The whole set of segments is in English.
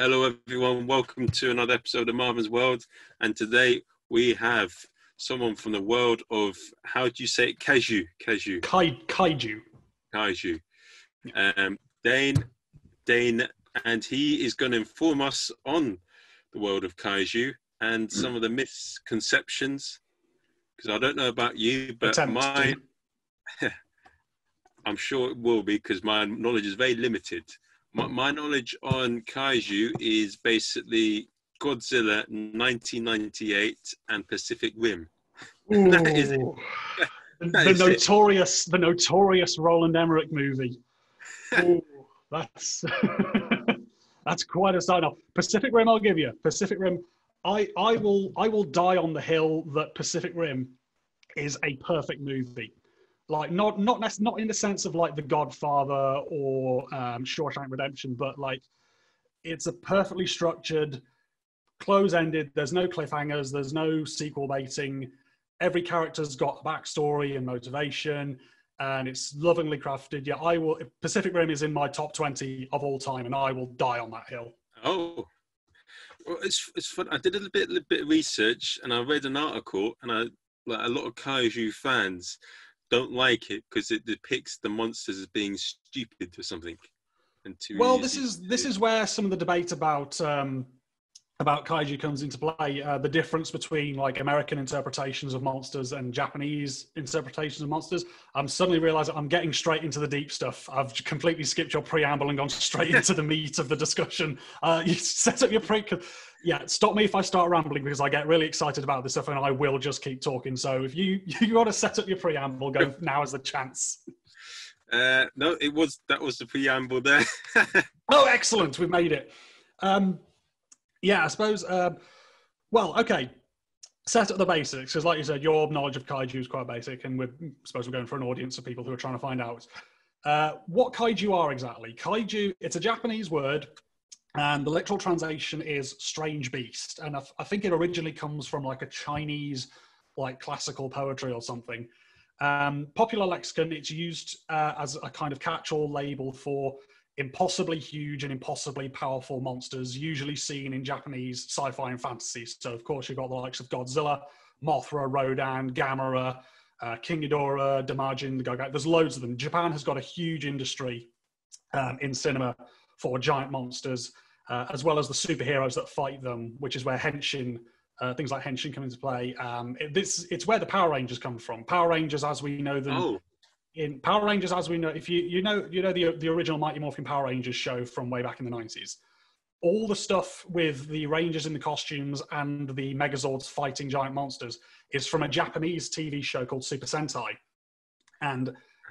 Hello, everyone. Welcome to another episode of Marvin's World. And today we have someone from the world of how do you say it? Kaiju. Kaiju. Kai, kaiju. Kaiju. Um, Dane. Dane, and he is going to inform us on the world of kaiju and some of the misconceptions. Because I don't know about you, but Attempt my I'm sure it will be because my knowledge is very limited. My, my knowledge on kaiju is basically Godzilla 1998 and Pacific Rim. That is it. That the is it. notorious, the notorious Roland Emmerich movie. Ooh, that's that's quite a sign off. Pacific Rim, I'll give you. Pacific Rim, I I will I will die on the hill that Pacific Rim is a perfect movie. Like not not not in the sense of like The Godfather or um, Shawshank Redemption, but like it's a perfectly structured, close-ended. There's no cliffhangers. There's no sequel baiting. Every character's got a backstory and motivation, and it's lovingly crafted. Yeah, I will. Pacific Rim is in my top twenty of all time, and I will die on that hill. Oh, well, it's it's fun. I did a little bit, little bit of research, and I read an article, and I like a lot of kaiju fans don't like it because it depicts the monsters as being stupid or something. And too Well, this is this is where some of the debate about um, about kaiju comes into play. Uh, the difference between like American interpretations of monsters and Japanese interpretations of monsters. I'm suddenly realizing I'm getting straight into the deep stuff. I've completely skipped your preamble and gone straight into the meat of the discussion. Uh, you set up your pre. Yeah, stop me if I start rambling because I get really excited about this stuff and I will just keep talking. So if you you want to set up your preamble, go now is the chance. Uh, no, it was that was the preamble there. Oh, excellent. We've made it. Um, yeah, I suppose. Um, well, okay. Set up the basics, because like you said, your knowledge of kaiju is quite basic, and we're I suppose we're going for an audience of people who are trying to find out uh, what kaiju are exactly. Kaiju, it's a Japanese word, and the literal translation is strange beast. And I, I think it originally comes from like a Chinese, like classical poetry or something. Um, popular lexicon, it's used uh, as a kind of catch-all label for impossibly huge and impossibly powerful monsters, usually seen in Japanese sci-fi and fantasy. So, of course, you've got the likes of Godzilla, Mothra, Rodan, Gamera, uh, King Ghidorah, Daimajin, the Gogai. There's loads of them. Japan has got a huge industry um, in cinema for giant monsters, uh, as well as the superheroes that fight them, which is where Henshin, uh, things like Henshin come into play. Um, it, this, it's where the Power Rangers come from. Power Rangers, as we know them, oh, in Power Rangers, as we know, if you you know you know the the original Mighty Morphin Power Rangers show from way back in the nineties, all the stuff with the Rangers in the costumes and the Megazords fighting giant monsters is from a Japanese TV show called Super Sentai, and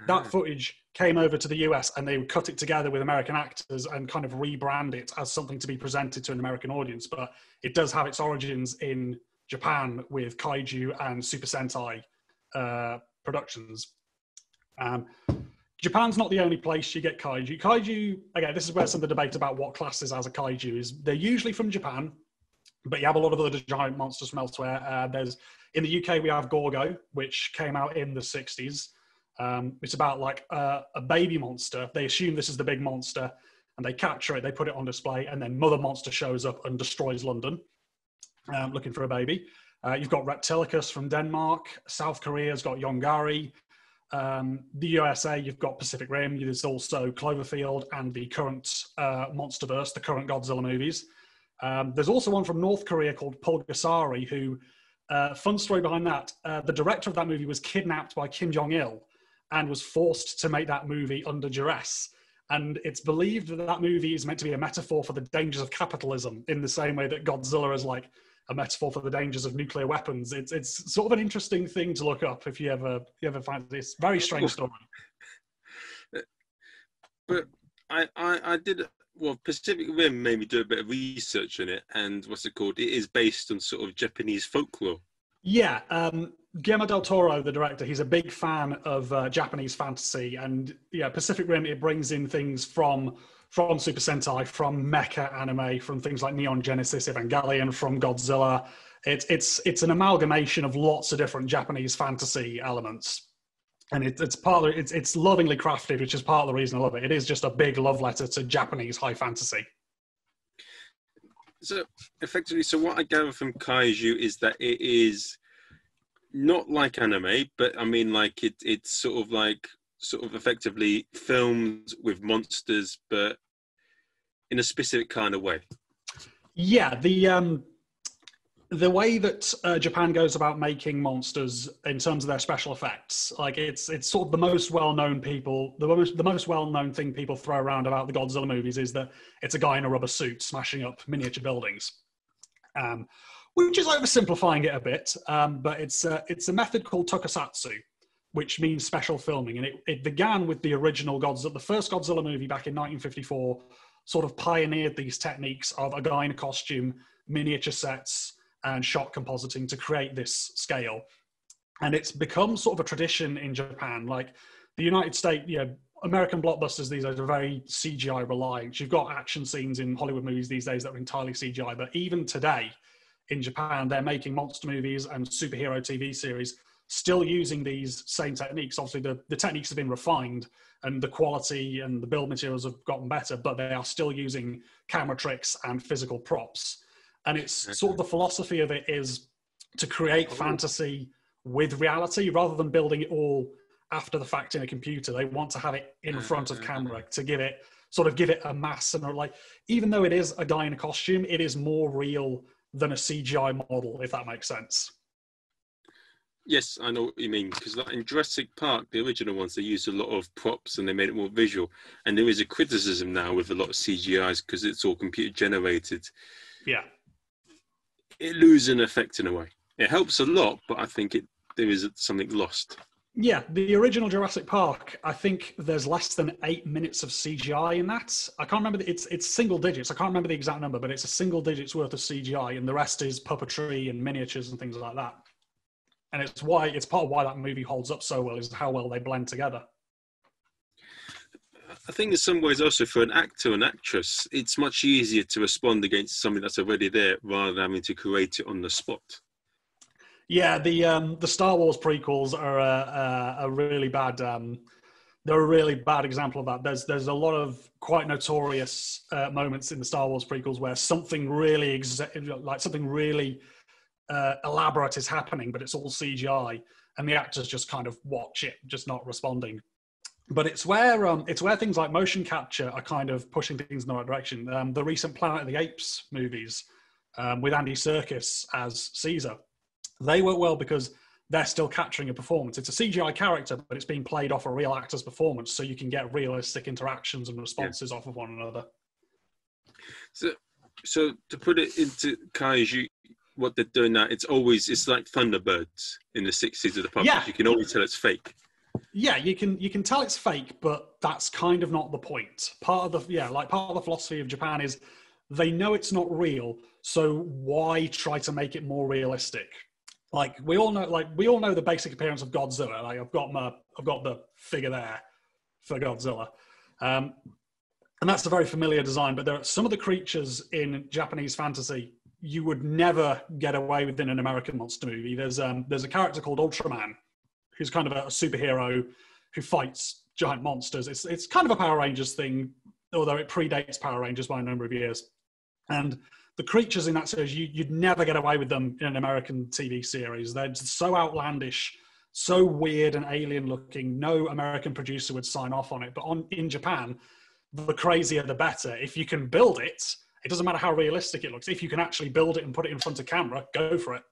that Ah. footage came over to the US and they would cut it together with American actors and kind of rebrand it as something to be presented to an American audience. But it does have its origins in Japan with kaiju and Super Sentai uh, productions. Um, Japan's not the only place you get kaiju. Kaiju, again, this is where some of the debate about what classes as a kaiju is. They're usually from Japan, but you have a lot of other giant monsters from elsewhere. Uh, there's in the UK we have Gorgo, which came out in the 60s. Um, it's about like uh, a baby monster. They assume this is the big monster, and they capture it. They put it on display, and then Mother Monster shows up and destroys London, um, looking for a baby. Uh, you've got Reptilicus from Denmark. South Korea's got Yongari. Um, the USA, you've got Pacific Rim. There's also Cloverfield and the current uh, MonsterVerse, the current Godzilla movies. Um, there's also one from North Korea called Pulgasari, who, uh, fun story behind that, uh, the director of that movie was kidnapped by Kim Jong il and was forced to make that movie under duress. And it's believed that that movie is meant to be a metaphor for the dangers of capitalism in the same way that Godzilla is like a metaphor for the dangers of nuclear weapons. It's, it's sort of an interesting thing to look up if you ever, if you ever find this very strange story. but I, I I did well. Pacific Rim made me do a bit of research on it, and what's it called? It is based on sort of Japanese folklore. Yeah, um, Guillermo del Toro, the director, he's a big fan of uh, Japanese fantasy, and yeah, Pacific Rim it brings in things from from Super Sentai, from mecha anime, from things like Neon Genesis Evangelion, from Godzilla. It's it's it's an amalgamation of lots of different Japanese fantasy elements, and it, it's part of it's it's lovingly crafted, which is part of the reason I love it. It is just a big love letter to Japanese high fantasy. so effectively, so what I gather from Kaiju is that it is not like anime, but I mean, like it, it's sort of like sort of effectively filmed with monsters, but in a specific kind of way. Yeah, the um, the way that uh, Japan goes about making monsters in terms of their special effects, like it's it's sort of the most well known people, the most the most well known thing people throw around about the Godzilla movies is that it's a guy in a rubber suit smashing up miniature buildings, um, which is oversimplifying it a bit. Um, but it's uh, it's a method called tokusatsu, which means special filming, and it, it began with the original Godzilla, the first Godzilla movie back in 1954, sort of pioneered these techniques of a guy in a costume, miniature sets and shot compositing to create this scale. And it's become sort of a tradition in Japan. Like the United States, you know, American blockbusters these days are very CGI reliant. You've got action scenes in Hollywood movies these days that are entirely CGI, but even today in Japan, they're making monster movies and superhero TV series still using these same techniques. Obviously, the, the techniques have been refined and the quality and the build materials have gotten better, but they are still using camera tricks and physical props and it's sort of the philosophy of it is to create fantasy with reality rather than building it all after the fact in a computer. They want to have it in mm-hmm, front of mm-hmm, camera mm-hmm. to give it sort of give it a mass and like even though it is a guy in a costume, it is more real than a CGI model, if that makes sense. Yes, I know what you mean. Because like in Jurassic Park, the original ones, they used a lot of props and they made it more visual. And there is a criticism now with a lot of CGIs because it's all computer generated. Yeah it loses an effect in a way. It helps a lot, but I think it there is something lost. Yeah, the original Jurassic Park. I think there's less than eight minutes of CGI in that. I can't remember. The, it's it's single digits. I can't remember the exact number, but it's a single digits worth of CGI, and the rest is puppetry and miniatures and things like that. And it's why it's part of why that movie holds up so well is how well they blend together. I think in some ways also for an actor and actress, it's much easier to respond against something that's already there rather than having to create it on the spot. Yeah, the um, the Star Wars prequels are a, a, a really bad. Um, they're a really bad example of that. There's there's a lot of quite notorious uh, moments in the Star Wars prequels where something really exa- like something really uh, elaborate is happening, but it's all CGI, and the actors just kind of watch it, just not responding but it's where um, it's where things like motion capture are kind of pushing things in the right direction. Um, the recent Planet of the Apes movies um, with Andy Serkis as Caesar, they work well because they're still capturing a performance. It's a CGI character, but it's being played off a real actor's performance, so you can get realistic interactions and responses yeah. off of one another. So, so to put it into kaiju, what they're doing now, it's always it's like Thunderbirds in the '60s of the puppets. Yeah. You can always tell it's fake. Yeah you can you can tell it's fake but that's kind of not the point. Part of the yeah like part of the philosophy of japan is they know it's not real so why try to make it more realistic? Like we all know like we all know the basic appearance of godzilla. Like i've got my i've got the figure there for godzilla. Um, and that's a very familiar design but there are some of the creatures in japanese fantasy you would never get away with in an american monster movie there's um, there's a character called ultraman who's kind of a, superhero who fights giant monsters. It's it's kind of a Power Rangers thing, although it predates Power Rangers by a number of years. And the creatures in that series, you, would never get away with them in an American TV series. They're so outlandish, so weird and alien looking. No American producer would sign off on it. But on in Japan, the crazier the better. If you can build it, it doesn't matter how realistic it looks. If you can actually build it and put it in front of camera, go for it.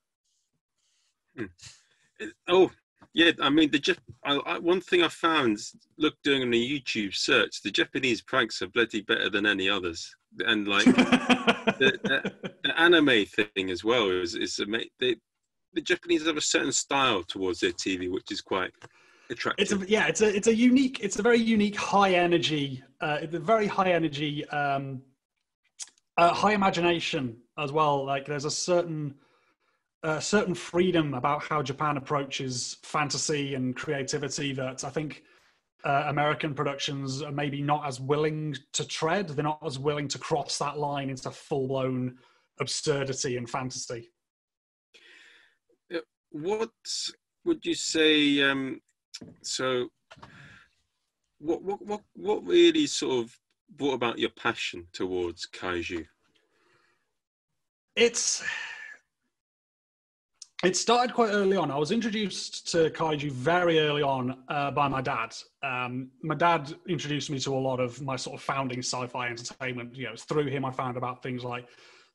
Hmm. Oh, yeah, I mean the Jap- I, I, one thing I found, look doing a YouTube search, the Japanese pranks are bloody better than any others, and like the, the, the, anime thing as well is is they, the Japanese have a certain style towards their TV, which is quite attractive. It's a, yeah, it's a it's a unique, it's a very unique high energy, uh, it's a very high energy, um, uh, high imagination as well. Like there's a certain certain freedom about how Japan approaches fantasy and creativity that I think uh, American productions are maybe not as willing to tread. They're not as willing to cross that line into full blown absurdity and fantasy. What would you say? Um, so, what, what what what really sort of brought about your passion towards kaiju? it's it started quite early on. I was introduced to kaiju very early on uh, by my dad. Um, my dad introduced me to a lot of my sort of founding sci-fi entertainment. You know, through him I found about things like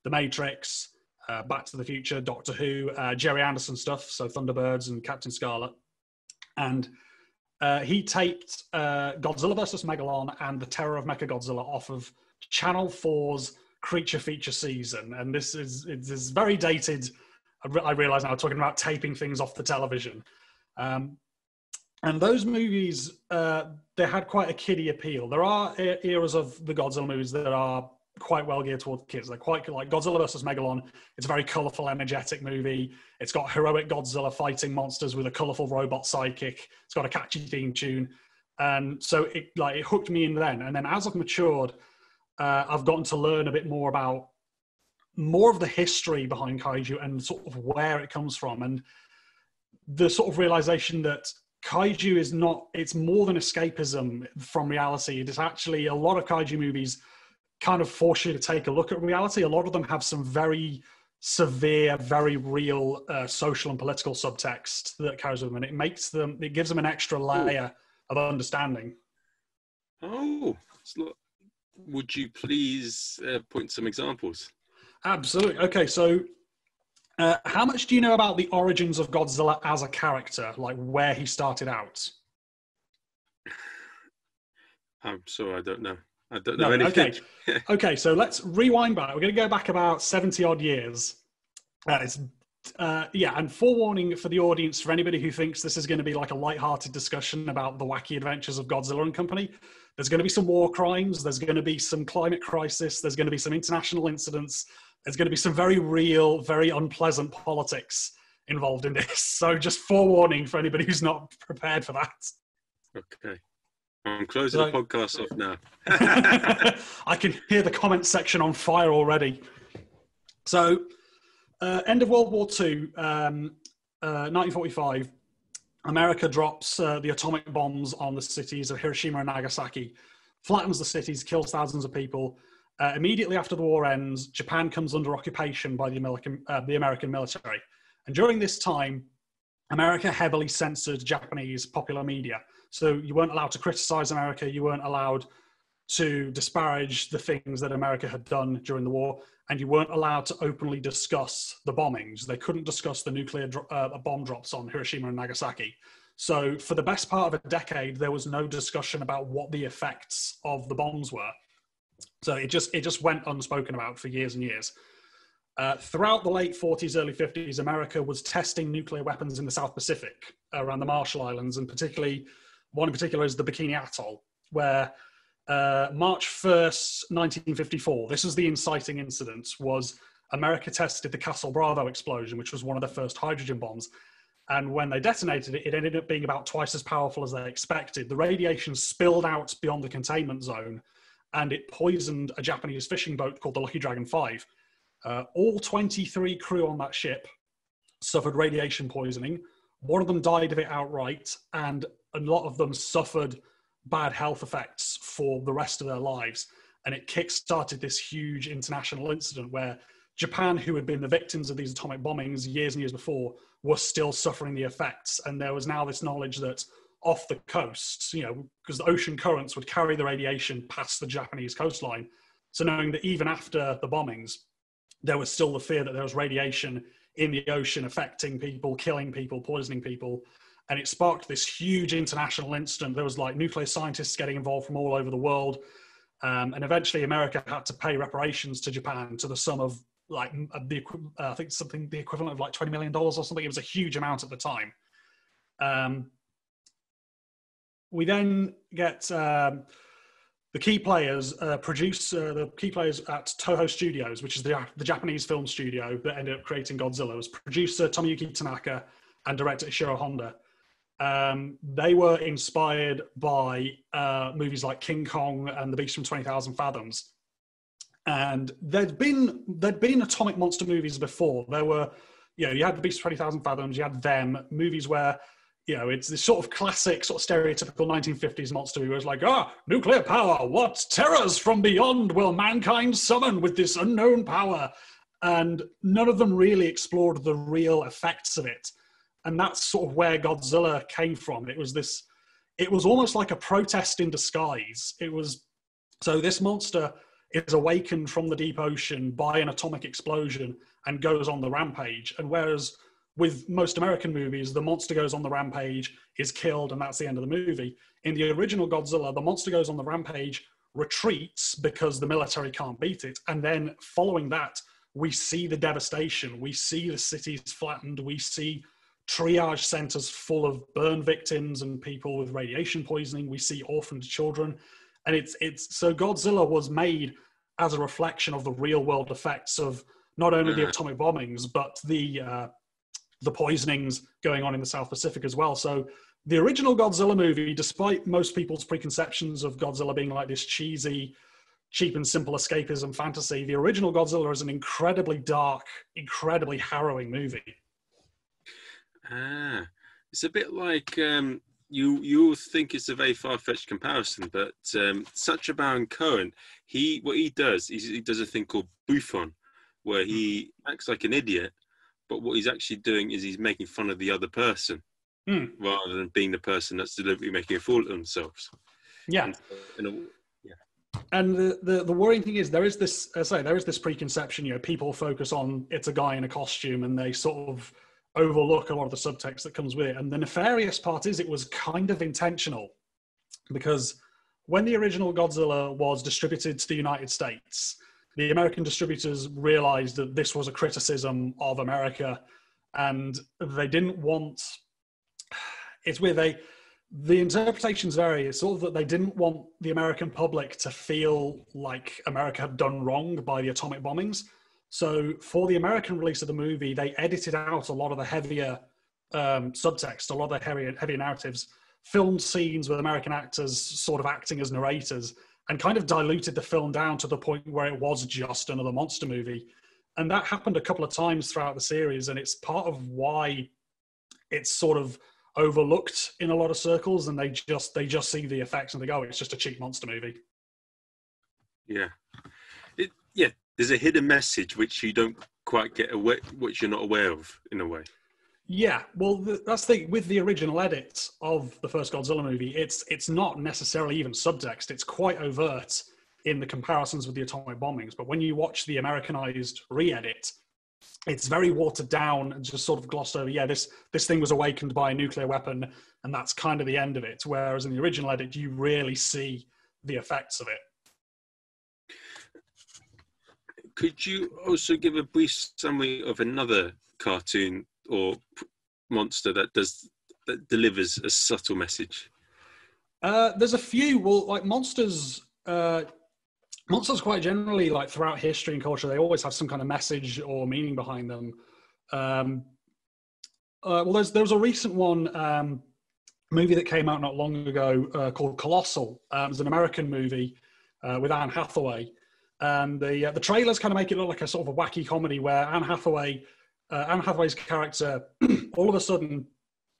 The Matrix, uh, Back to the Future, Doctor Who, uh, Gerry Anderson stuff, so Thunderbirds and Captain Scarlet, and uh, he taped uh, Godzilla vs Megalon and The Terror of Mechagodzilla off of Channel 4's Creature Feature season, and this is it is very dated I realize now, I'm talking about taping things off the television. Um, and those movies, uh, they had quite a kiddie appeal. There are eras of the Godzilla movies that are quite well geared towards kids. They're quite like Godzilla versus Megalon. It's a very colorful, energetic movie. It's got heroic Godzilla fighting monsters with a colorful robot sidekick. It's got a catchy theme tune, and so it like it hooked me in then. And then as I've matured, uh, I've gotten to learn a bit more about more of the history behind kaiju and sort of where it comes from and the sort of realization that kaiju is not it's more than escapism from reality it is actually a lot of kaiju movies kind of force you to take a look at reality a lot of them have some very severe very real uh, social and political subtext that carries with them and it makes them it gives them an extra layer Ooh. of understanding oh would you please uh, point some examples Absolutely. Okay, so uh, how much do you know about the origins of Godzilla as a character, like where he started out? I'm sorry, I don't know. I don't know no, anything. Okay. okay, so let's rewind back. We're going to go back about 70 odd years. Uh, uh, yeah, and forewarning for the audience, for anybody who thinks this is going to be like a light-hearted discussion about the wacky adventures of Godzilla and Company, there's going to be some war crimes, there's going to be some climate crisis, there's going to be some international incidents, there's going to be some very real, very unpleasant politics involved in this. So just forewarning for anybody who's not prepared for that. Okay. I'm closing so, the podcast off now. I can hear the comment section on fire already. So, uh, end of World War II, um, uh, 1945, America drops uh, the atomic bombs on the cities of Hiroshima and Nagasaki, flattens the cities, kills thousands of people, uh, immediately after the war ends, Japan comes under occupation by the American, uh, the American military. And during this time, America heavily censored Japanese popular media. So you weren't allowed to criticize America, you weren't allowed to disparage the things that America had done during the war, and you weren't allowed to openly discuss the bombings. They couldn't discuss the nuclear dro- uh, bomb drops on Hiroshima and Nagasaki. So, for the best part of a decade, there was no discussion about what the effects of the bombs were. So it just it just went unspoken about for years and years. Uh, throughout the late 40s, early 50s, America was testing nuclear weapons in the South Pacific around the Marshall Islands, and particularly one in particular is the Bikini Atoll, where uh, March 1st, 1954, this was the inciting incident, was America tested the Castle Bravo explosion, which was one of the first hydrogen bombs. And when they detonated it, it ended up being about twice as powerful as they expected. The radiation spilled out beyond the containment zone and it poisoned a Japanese fishing boat called the Lucky Dragon 5. Uh, all 23 crew on that ship suffered radiation poisoning. One of them died of it outright, and a lot of them suffered bad health effects for the rest of their lives. And it kick-started this huge international incident where Japan, who had been the victims of these atomic bombings years and years before, were still suffering the effects. And there was now this knowledge that off the coast, you know, because the ocean currents would carry the radiation past the Japanese coastline. So knowing that even after the bombings, there was still the fear that there was radiation in the ocean affecting people, killing people, poisoning people. And it sparked this huge international incident. There was like nuclear scientists getting involved from all over the world. Um, and eventually America had to pay reparations to Japan to the sum of like the, uh, I think something, the equivalent of like $20 million or something. It was a huge amount at the time. Um, we then get um, the key players uh, produce uh, the key players at Toho Studios, which is the, the Japanese film studio that ended up creating Godzilla. Was producer Tomoyuki Tanaka and director Ishiro Honda. Um, they were inspired by uh, movies like King Kong and The Beast from Twenty Thousand Fathoms, and there'd been there'd been atomic monster movies before. There were, you know, you had The Beast from Twenty Thousand Fathoms, you had them movies where you know, it's this sort of classic, sort of stereotypical 1950s monster who was like, ah, nuclear power, what terrors from beyond will mankind summon with this unknown power? and none of them really explored the real effects of it. And that's sort of where Godzilla came from. It was this, it was almost like a protest in disguise. It was so this monster is awakened from the deep ocean by an atomic explosion and goes on the rampage. And whereas with most American movies, the monster goes on the rampage, is killed, and that's the end of the movie. In the original Godzilla, the monster goes on the rampage, retreats because the military can't beat it, and then following that, we see the devastation. We see the cities flattened. We see triage centers full of burn victims and people with radiation poisoning. We see orphaned children and it's it's so Godzilla was made as a reflection of the real world effects of not only the atomic bombings but the uh, the poisonings going on in the South Pacific as well. So the original Godzilla movie, despite most people's preconceptions of Godzilla being like this cheesy, cheap and simple escapism fantasy, the original Godzilla is an incredibly dark, incredibly harrowing movie. Ah, it's a bit like um, you you think it's a very far fetched comparison, but um, Sacha Baron Cohen, he what he does is he does a thing called bouffon, where he acts like an idiot, but what he's actually doing is he's making fun of the other person mm. rather than being the person that's deliberately making a fool of themselves. Yeah. And, a, yeah. And the, the, the worrying thing is there is this I say there is this preconception you know people focus on it's a guy in a costume and they sort of overlook a lot of the subtext that comes with it. And the nefarious part is it was kind of intentional because when the original Godzilla was distributed to the United States, the American distributors realized that this was a criticism of America and they didn't want it's where they the interpretations vary. It's sort of that they didn't want the American public to feel like America had done wrong by the atomic bombings. So for the American release of the movie, they edited out a lot of the heavier um, subtext, a lot of the heavier, heavier narratives, filmed scenes with American actors sort of acting as narrators, and kind of diluted the film down to the point where it was just another monster movie. And that happened a couple of times throughout the series, and it's part of why it's sort of overlooked in a lot of circles, and they just they just see the effects and they go, oh, "It's just a cheap monster movie." Yeah, it yeah there's a hidden message which you don't quite get away, which you're not aware of in a way. Yeah, well, that's the with the original edits of the first Godzilla movie. It's it's not necessarily even subtext. It's quite overt in the comparisons with the atomic bombings. But when you watch the Americanized re-edit, it's very watered down and just sort of glossed over. Yeah, this this thing was awakened by a nuclear weapon, and that's kind of the end of it. Whereas in the original edit, you really see the effects of it. Could you also give a brief summary of another cartoon or monster that does that delivers a subtle message? Uh, there's a few. Well, like monsters, uh, monsters quite generally, like throughout history and culture, they always have some kind of message or meaning behind them. Um, uh, well, there's there was a recent one um, movie that came out not long ago uh, called Colossal. Um, it was an American movie uh, with Anne Hathaway, and the uh, the trailers kind of make it look like a sort of a wacky comedy where Anne Hathaway, uh, Anne Hathaway's character, all of a sudden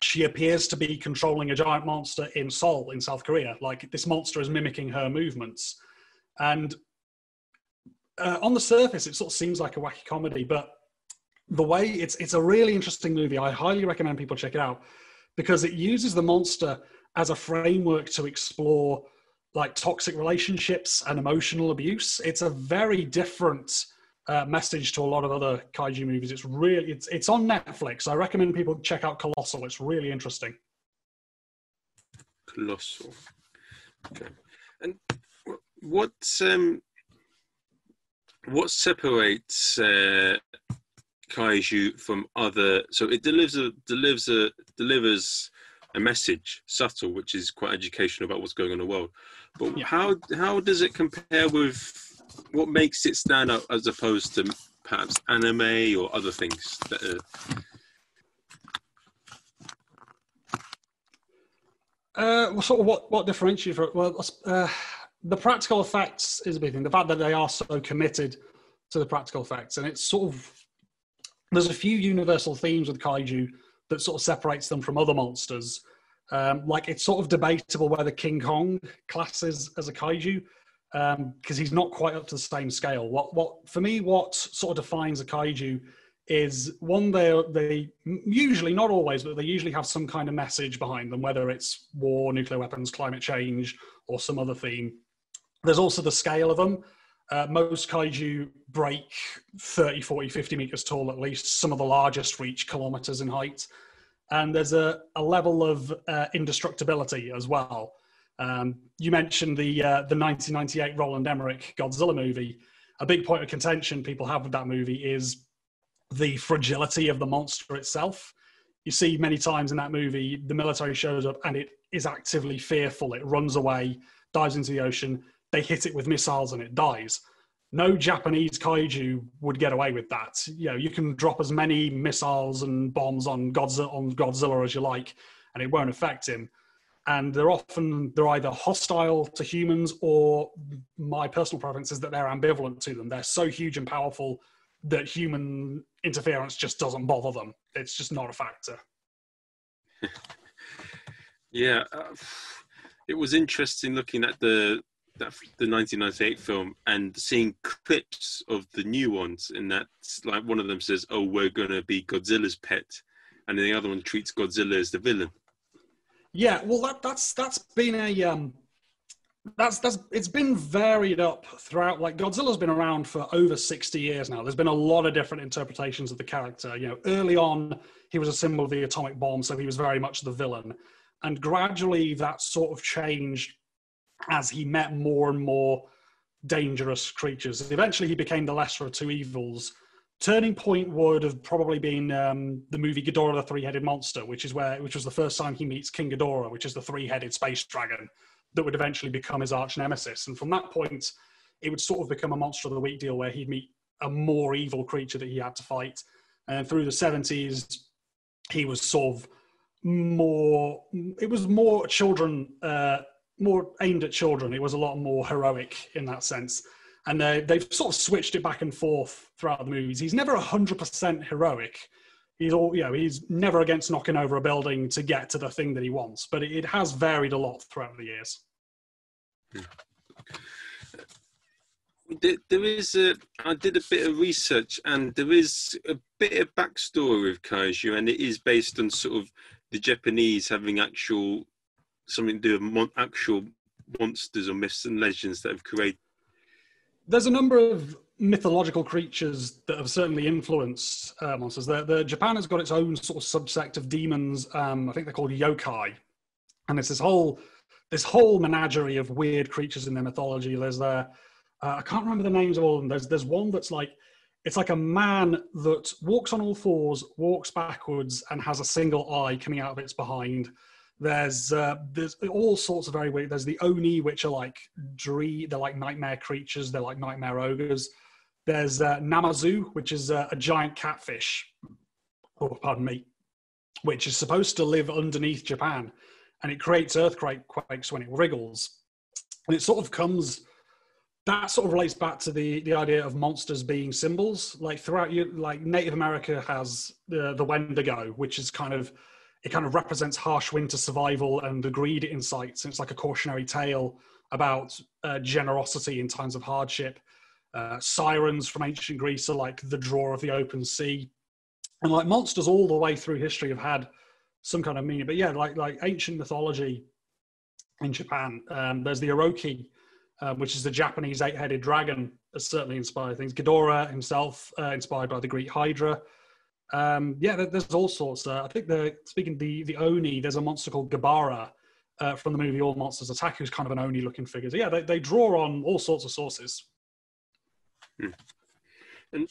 she appears to be controlling a giant monster in Seoul in South Korea. Like this monster is mimicking her movements, and uh, on the surface it sort of seems like a wacky comedy, but the way it's it's a really interesting movie. I highly recommend people check it out because it uses the monster as a framework to explore like toxic relationships and emotional abuse. It's a very different uh, message to a lot of other kaiju movies. It's really it's it's on Netflix. I recommend people check out Colossal. It's really interesting. Colossal. Okay. And what um what separates uh, kaiju from other? So it delivers a delivers a delivers a message, subtle, which is quite educational about what's going on in the world. But yeah. how how does it compare with what makes it stand out as opposed to perhaps anime or other things that are... Uh, well, sort of what what differentiates it? Well, uh, the practical effects is a big thing. The fact that they are so committed to the practical effects, and it's sort of there's a few universal themes with kaiju that sort of separates them from other monsters. Um, like it's sort of debatable whether King Kong classes as a kaiju. because um, he's not quite up to the same scale. What what for me, what sort of defines a kaiju is one they they usually not always, but they usually have some kind of message behind them, whether it's war, nuclear weapons, climate change, or some other theme. There's also the scale of them. Uh, most kaiju break 30, 40, 50 meters tall at least. Some of the largest reach kilometers in height. And there's a, a level of uh, indestructibility as well. Um, you mentioned the uh, the 1998 Roland Emmerich Godzilla movie. A big point of contention people have with that movie is the fragility of the monster itself. You see many times in that movie, the military shows up and it is actively fearful. It runs away, dives into the ocean. They hit it with missiles and it dies. No Japanese kaiju would get away with that. You know, you can drop as many missiles and bombs on Godzilla, on Godzilla as you like, and it won't affect him. And they're often they're either hostile to humans or my personal preference is that they're ambivalent to them. They're so huge and powerful that human interference just doesn't bother them. It's just not a factor. Yeah uh, it was interesting looking at the that, the 1998 film and seeing clips of the new ones and that like one of them says oh we're going to be godzilla's pet and then the other one treats godzilla as the villain yeah, well, that, that's that's been a um, that's that's it's been varied up throughout. Like Godzilla's been around for over sixty years now. There's been a lot of different interpretations of the character. You know, early on he was a symbol of the atomic bomb, so he was very much the villain, and gradually that sort of changed as he met more and more dangerous creatures. Eventually, he became the lesser of two evils Turning point would have probably been um, the movie Ghidorah the Three-Headed Monster, which is where which was the first time he meets King Ghidorah, which is the three-headed space dragon that would eventually become his arch nemesis. And from that point, it would sort of become a monster of the week deal where he'd meet a more evil creature that he had to fight. And through the 70s, he was sort of more. It was more children, uh, more aimed at children. It was a lot more heroic in that sense and uh, they've sort of switched it back and forth throughout the movies. He's never hundred percent heroic. He's all you know. He's never against knocking over a building to get to the thing that he wants. But it, has varied a lot throughout the years. There is a. I did a bit of research, and there is a bit of backstory of kaiju, and it is based on sort of the Japanese having actual something to do with actual monsters or myths and legends that have created there's a number of mythological creatures that have certainly influenced uh, monsters. The, the, Japan has got its own sort of subsect of demons. Um, I think they're called yokai, and it's this whole this whole menagerie of weird creatures in their mythology. There's there, uh, I can't remember the names of all of them. There's there's one that's like it's like a man that walks on all fours, walks backwards, and has a single eye coming out of its behind. There's uh, there's all sorts of very weird. There's the oni, which are like dream. They're like nightmare creatures. They're like nightmare ogres. There's uh, Namazu, which is uh, a giant catfish. Oh, pardon me. Which is supposed to live underneath Japan, and it creates earthquakes when it wriggles. And it sort of comes. That sort of relates back to the the idea of monsters being symbols. Like throughout you, like Native America has the the Wendigo, which is kind of it kind of represents harsh winter survival and the greed. And it's like a cautionary tale about uh, generosity in times of hardship. Uh, sirens from ancient Greece are like the draw of the open sea, and like monsters all the way through history have had some kind of meaning. But yeah, like like ancient mythology in Japan, um, there's the Orochi, um, which is the Japanese eight-headed dragon, certainly inspired things. Ghidorah himself, uh, inspired by the Greek Hydra. Um, yeah, there's all sorts. Uh, I think the speaking the the Oni, there's a monster called Gabara uh, from the movie All Monsters Attack, who's kind of an Oni looking figure. So yeah, they, they draw on all sorts of sources. Hmm. And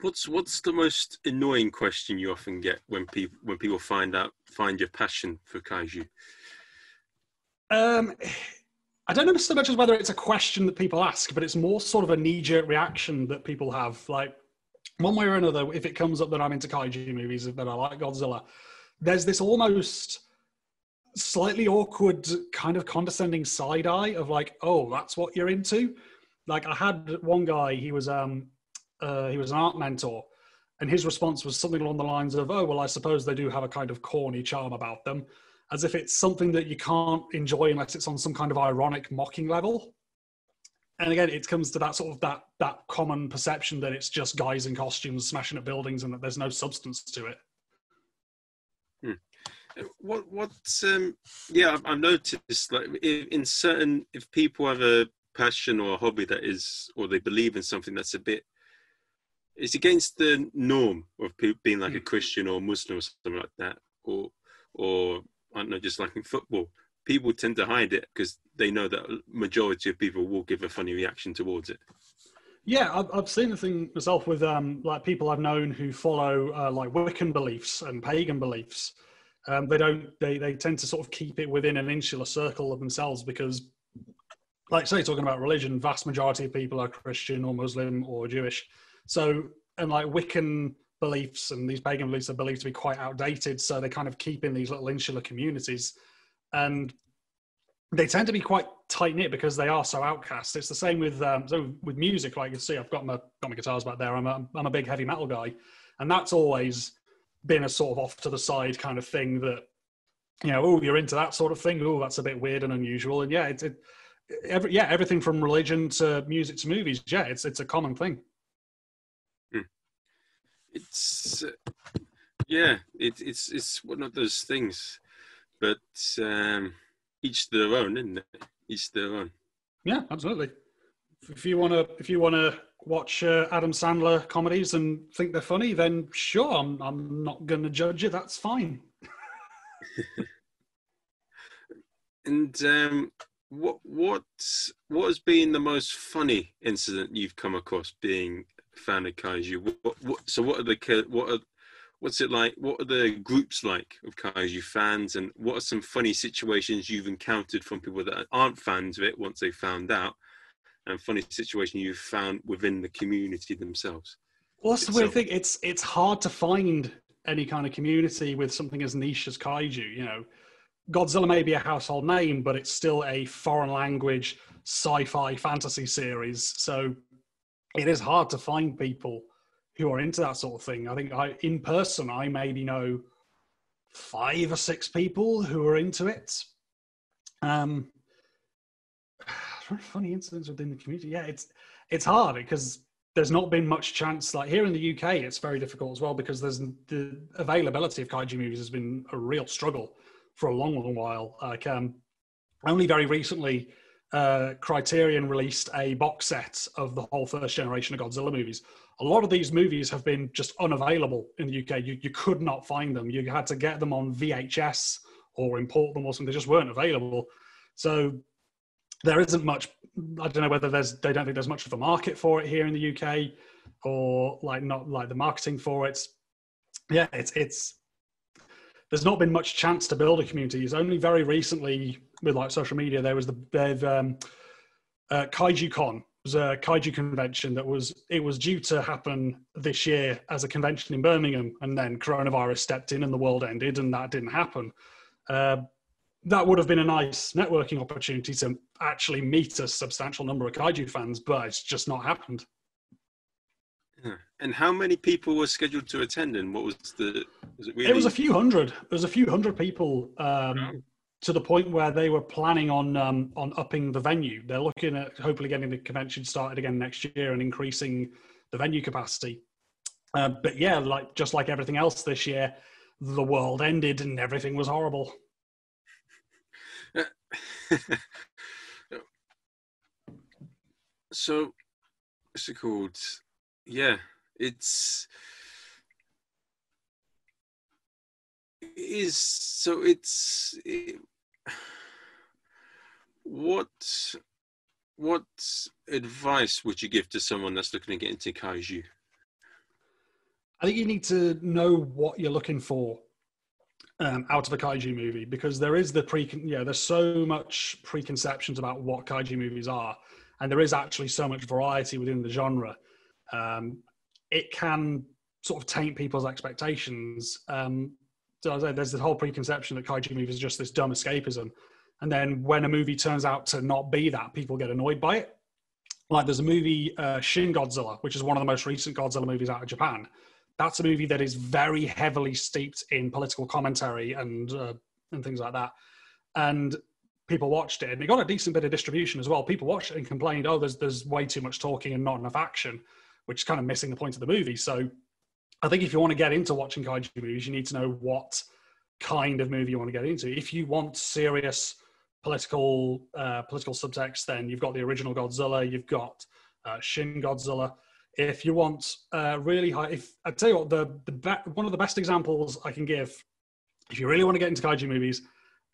what's what's the most annoying question you often get when people when people find out find your passion for kaiju? Um, I don't know so much as whether it's a question that people ask, but it's more sort of a knee jerk reaction that people have. Like one way or another, if it comes up that I'm into kaiju movies, that I like Godzilla, there's this almost slightly awkward, kind of condescending side eye of like, oh, that's what you're into. Like I had one guy, he was um uh, he was an art mentor, and his response was something along the lines of, "Oh, well, I suppose they do have a kind of corny charm about them," as if it's something that you can't enjoy unless it's on some kind of ironic, mocking level. And again, it comes to that sort of that that common perception that it's just guys in costumes smashing at buildings and that there's no substance to it. Hmm. What what's um yeah I've, I've noticed like in, in certain if people have a passion or a hobby that is or they believe in something that's a bit it's against the norm of people being like a hmm. Christian or Muslim or something like that or or I don't know just liking football people tend to hide it because they know that majority of people will give a funny reaction towards it. Yeah, I've, I've seen the thing myself with um, like people I've known who follow uh, like Wiccan beliefs and pagan beliefs. Um, they don't. They they tend to sort of keep it within an insular circle of themselves because, like say, talking about religion, vast majority of people are Christian or Muslim or Jewish. So and like Wiccan beliefs and these pagan beliefs are believed to be quite outdated. So they kind of keep in these little insular communities and they tend to be quite tight knit because they are so outcast. It's the same with um, so with music. Like you see, I've got my got my guitars back there. I'm a, I'm a big heavy metal guy, and that's always been a sort of off to the side kind of thing that you know. Oh, you're into that sort of thing. Oh, that's a bit weird and unusual. And yeah, it's it, every, yeah, everything from religion to music to movies. Yeah, it's it's a common thing. Hmm. It's uh, yeah, it, it's it's one of those things but um, each their own, isn't it? Each their own. Yeah, absolutely. If you want to, if you want to watch uh, Adam Sandler comedies and think they're funny, then sure, I'm, I'm not going to judge you. That's fine. and um, what what what has been the most funny incident you've come across being a fan of kaiju? What, what, so what are the what are what's it like? What are the groups like of Kaiju fans, and what are some funny situations you've encountered from people that aren't fans of it once they found out, and funny situation you've found within the community themselves? Well, that's the weird thing. It's it's hard to find any kind of community with something as niche as Kaiju. You know, Godzilla may be a household name, but it's still a foreign language sci-fi fantasy series, so it is hard to find people who are into that sort of thing. I think I, in person, I maybe know five or six people who are into it. Um, funny incidents within the community. Yeah, it's it's hard because there's not been much chance. Like here in the UK, it's very difficult as well because there's the availability of kaiju movies has been a real struggle for a long, long while. Like um, only very recently, uh, Criterion released a box set of the whole first generation of Godzilla movies a lot of these movies have been just unavailable in the UK. You, you could not find them. You had to get them on VHS or import them or something. They just weren't available. So there isn't much. I don't know whether there's. They don't think there's much of a market for it here in the UK, or like not like the marketing for it. Yeah, it's it's. There's not been much chance to build a community. It's only very recently with like social media. There was the they've um, uh, Kaiju Con was a kaiju convention that was it was due to happen this year as a convention in Birmingham, and then coronavirus stepped in and the world ended, and that didn't happen. Uh, that would have been a nice networking opportunity to actually meet a substantial number of kaiju fans, but it's just not happened. And how many people were scheduled to attend, and what was the? Was it, really... it was a few hundred. There was a few hundred people. Um, to the point where they were planning on um, on upping the venue. They're looking at hopefully getting the convention started again next year and increasing the venue capacity. Uh, but yeah, like just like everything else this year, the world ended and everything was horrible. so, what's it called? Yeah, it's is so it's it, what what advice would you give to someone that's looking to get into kaiju? I think you need to know what you're looking for um, out of a kaiju movie because there is the pre yeah there's so much preconceptions about what kaiju movies are and there is actually so much variety within the genre um, it can sort of taint people's expectations um, so there's the whole preconception that kaiju movies are just this dumb escapism. And then when a movie turns out to not be that, people get annoyed by it. Like there's a movie, uh, Shin Godzilla, which is one of the most recent Godzilla movies out of Japan. That's a movie that is very heavily steeped in political commentary and uh, and things like that. And people watched it and it got a decent bit of distribution as well. People watched it and complained, "Oh, there's there's way too much talking and not enough action," which is kind of missing the point of the movie. So, I think if you want to get into watching kaiju movies, you need to know what kind of movie you want to get into. If you want serious political uh, political subtext, then you've got the original Godzilla, you've got uh, Shin Godzilla. If you want uh, really high, if I tell you what, the the be- one of the best examples I can give, if you really want to get into kaiju movies,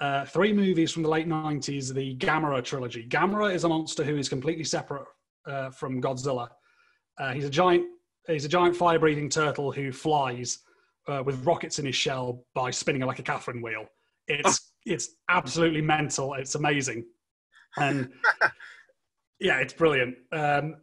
uh, three movies from the late 90s, the Gamera trilogy. Gamera is a monster who is completely separate uh, from Godzilla. Uh, he's a giant, he's a giant fire-breathing turtle who flies uh, with rockets in his shell by spinning like a Catherine wheel. It's it's absolutely mental. It's amazing, and yeah, it's brilliant. Um,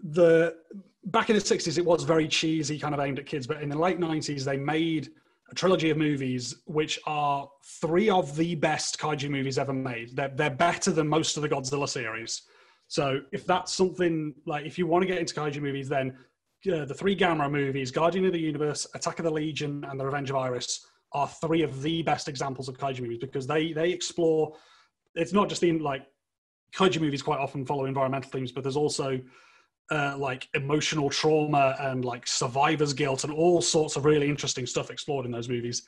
the back in the 60s, it was very cheesy, kind of aimed at kids, but in the late 90s, they made a trilogy of movies which are three of the best kaiju movies ever made. They're, they're better than most of the Godzilla series. So if that's something like if you want to get into kaiju movies, then uh, the three Gamera movies, Guardian of the Universe, Attack of the Legion, and The Revenge of Iris, are three of the best examples of kaiju movies because they they explore. It's not just in like kaiju movies quite often follow environmental themes, but there's also uh, like emotional trauma and like survivor's guilt and all sorts of really interesting stuff explored in those movies.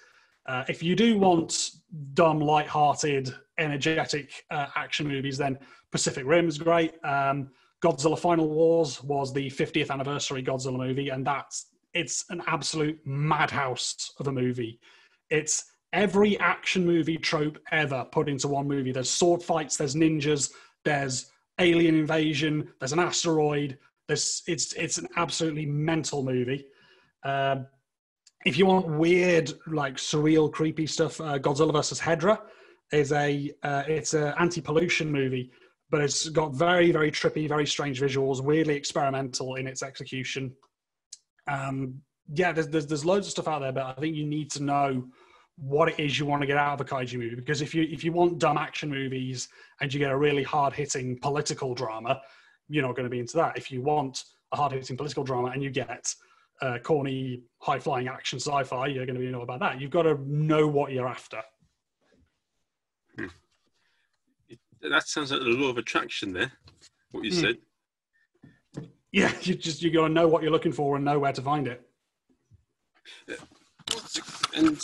Uh, if you do want dumb, light-hearted, energetic uh, action movies, then Pacific Rim is great. Um, Godzilla Final Wars was the 50th anniversary Godzilla movie, and that's it's an absolute madhouse of a movie. It's every action movie trope ever put into one movie. There's sword fights, there's ninjas, there's alien invasion, there's an asteroid, this it's it's an absolutely mental movie. Um, if you want weird, like surreal, creepy stuff, uh, Godzilla vs Hedorah is a uh, it's an anti-pollution movie, but it's got very very trippy, very strange visuals, weirdly experimental in its execution. Um, yeah, there's, there's there's loads of stuff out there, but I think you need to know what it is you want to get out of a kaiju movie because if you if you want dumb action movies and you get a really hard hitting political drama, you're not going to be into that. If you want a hard hitting political drama and you get uh, corny, high flying action sci fi, you're going to be know about that. You've got to know what you're after. That sounds like a law of attraction there, what you hmm. said. Yeah, you just you got to know what you're looking for and know where to find it. And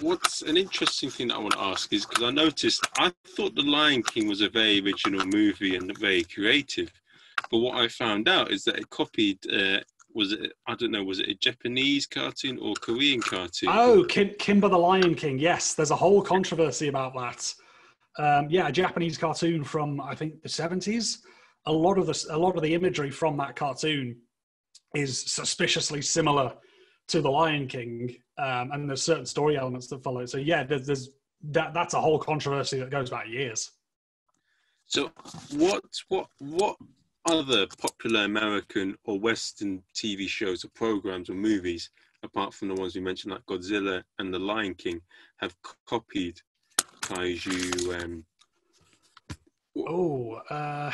what's an interesting thing that I want to ask is because I noticed I thought The Lion King was a very original movie and very creative, but what I found out is that it copied. Uh, was it? I don't know. Was it a Japanese cartoon or Korean cartoon? Oh, Kim- Kimba the Lion King. Yes, there's a whole controversy about that. Um, yeah, a Japanese cartoon from I think the 70s. A lot of the a lot of the imagery from that cartoon is suspiciously similar to the Lion King, um, and there's certain story elements that follow. So yeah, there's, there's that. That's a whole controversy that goes back years. So what what what other popular American or Western TV shows or programs or movies, apart from the ones we mentioned like Godzilla and The Lion King, have copied kaiju? Um, oh, uh...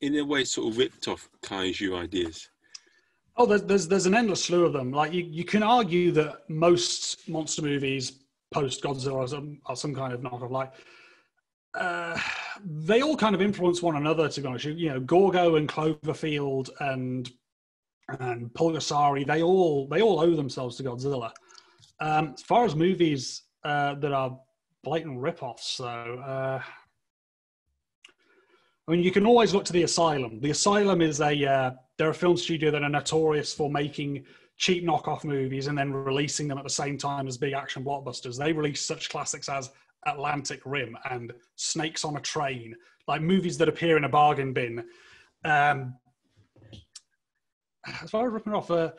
in a way, sort of ripped off kaiju ideas. Oh, there's, there's there's an endless slew of them. Like you, you can argue that most monster movies post Godzilla are some, are some kind of knockoff. Like uh, they all kind of influence one another. To be honest, you know, Gorgo and Cloverfield and and Pulgasari, they all they all owe themselves to Godzilla. Um, as far as movies uh, that are blatant rip-offs, though, uh, I mean, you can always look to the Asylum. The Asylum is a uh, they're a film studio that are notorious for making cheap knockoff movies and then releasing them at the same time as big action blockbusters. They release such classics as Atlantic Rim and Snakes on a Train, like movies that appear in a bargain bin. Um, as far as ripping off, uh,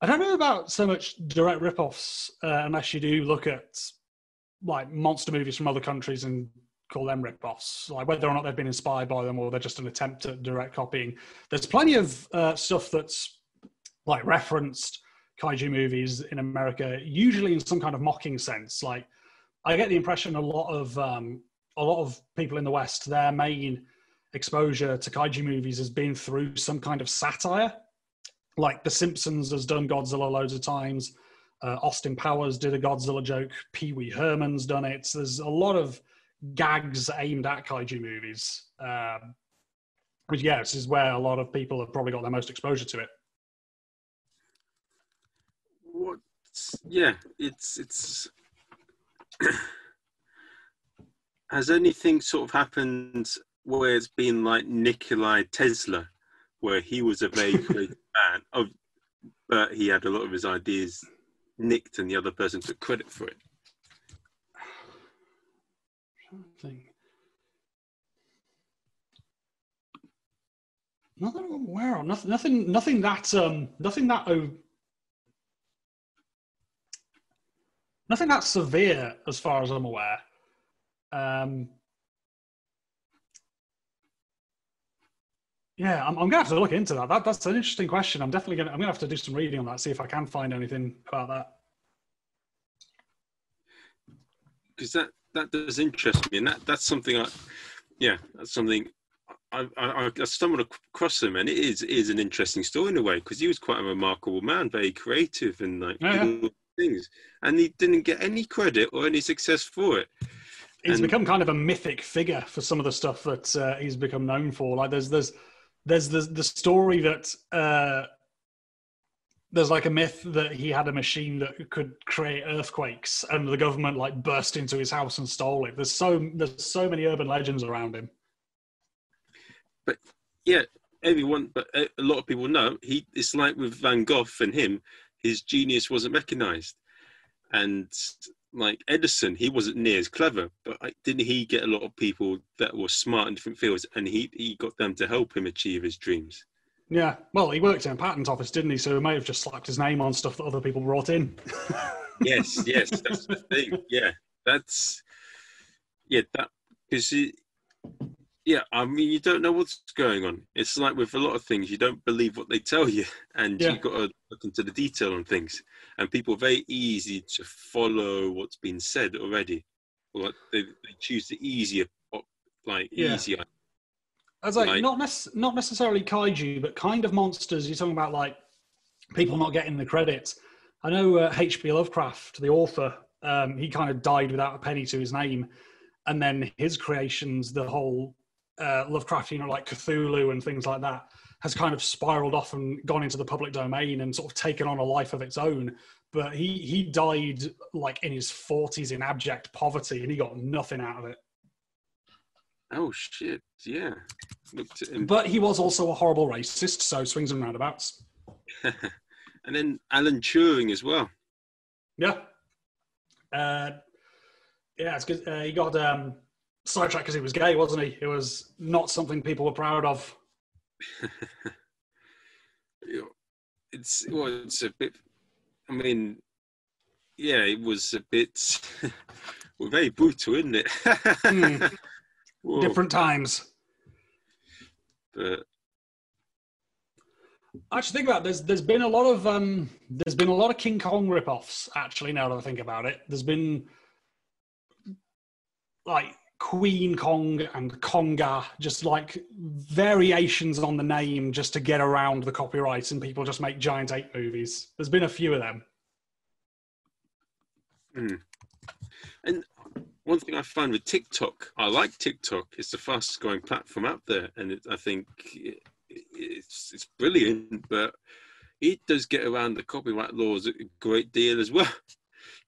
I don't know about so much direct rip-offs uh, unless you do look at like monster movies from other countries and call them rip-offs, like whether or not they've been inspired by them or they're just an attempt at direct copying. There's plenty of uh, stuff that's like referenced kaiju movies in America, usually in some kind of mocking sense. Like I get the impression a lot of um, a lot of people in the West, their main exposure to kaiju movies has been through some kind of satire. Like The Simpsons has done Godzilla loads of times. Uh, Austin Powers did a Godzilla joke. Pee Wee Herman's done it. So there's a lot of gags aimed at kaiju movies. Um, which yeah, this is where a lot of people have probably got their most exposure to it. What? Yeah, it's it's. Has anything sort of happened where it's been like Nikolai Tesla, where he was a very creative man, of, but he had a lot of his ideas nicked and the other person took credit for it? Something. Nothing I'm aware of. Nothing. Nothing. Nothing that. Um. Nothing that. Oh, nothing that severe, as far as I'm aware. Um. Yeah, I'm, I'm gonna have to look into that. that. That's an interesting question. I'm definitely gonna. I'm gonna have to do some reading on that. See if I can find anything about that. Because that that does interest me, and that that's something I. Yeah, that's something I, I, I, stumbled across him, and it is it is an interesting story in a way because he was quite a remarkable man, very creative and like yeah. things, and he didn't get any credit or any success for it. He's And- become kind of a mythic figure for some of the stuff that uh, he's become known for. Like there's there's there's the the story that uh, there's like a myth that he had a machine that could create earthquakes, and the government like burst into his house and stole it. There's so there's so many urban legends around him. But yeah, everyone, but a lot of people know he. It's like with Van Gogh and him, his genius wasn't recognized, and like Edison, he wasn't near as clever, but like, didn't he get a lot of people that were smart in different fields, and he he got them to help him achieve his dreams. Yeah, well, he worked in a patent office, didn't he? So he may have just slapped his name on stuff that other people brought in. Yes, yes, that's the thing. Yeah, that's yeah that because yeah, I mean you don't know what's going on. It's like with a lot of things, you don't believe what they tell you, and Yeah. you've got to look into the detail on things. And people are very easy to follow what's been said already, or like they, they choose the easier, like Yeah. easier. I was like, Like- not nec- not necessarily kaiju, but kind of monsters. You're talking about like people not getting the credit. I know uh, H.P. Lovecraft, the author, um, he kind of died without a penny to his name, and then his creations, the whole uh, Lovecraft, you know, like Cthulhu and things like that, has kind of spiraled off and gone into the public domain and sort of taken on a life of its own. But he he died like in his 40s in abject poverty, and he got nothing out of it. Oh shit! Yeah, looked at him. But he was also a horrible racist, so swings and roundabouts. and then Alan Turing as well. Yeah. Uh, yeah, it's good. Uh, he got um, sidetracked because he was gay, wasn't he? It was not something people were proud of. it's well, it's a bit. I mean, yeah, it was a bit. well, very brutal, isn't it? Whoa, Different times. but Actually, think about it, there's there's been a lot of um, there's been a lot of King Kong rip-offs. Actually, now that I think about it, there's been like Queen Kong and Conga, just like variations on the name just to get around the copyright, and people just make giant ape movies. There's been a few of them. and one thing I find with TikTok, I like TikTok. It's the fastest growing platform out there, and it, I think it, it's it's brilliant. But it does get around the copyright laws a great deal as well.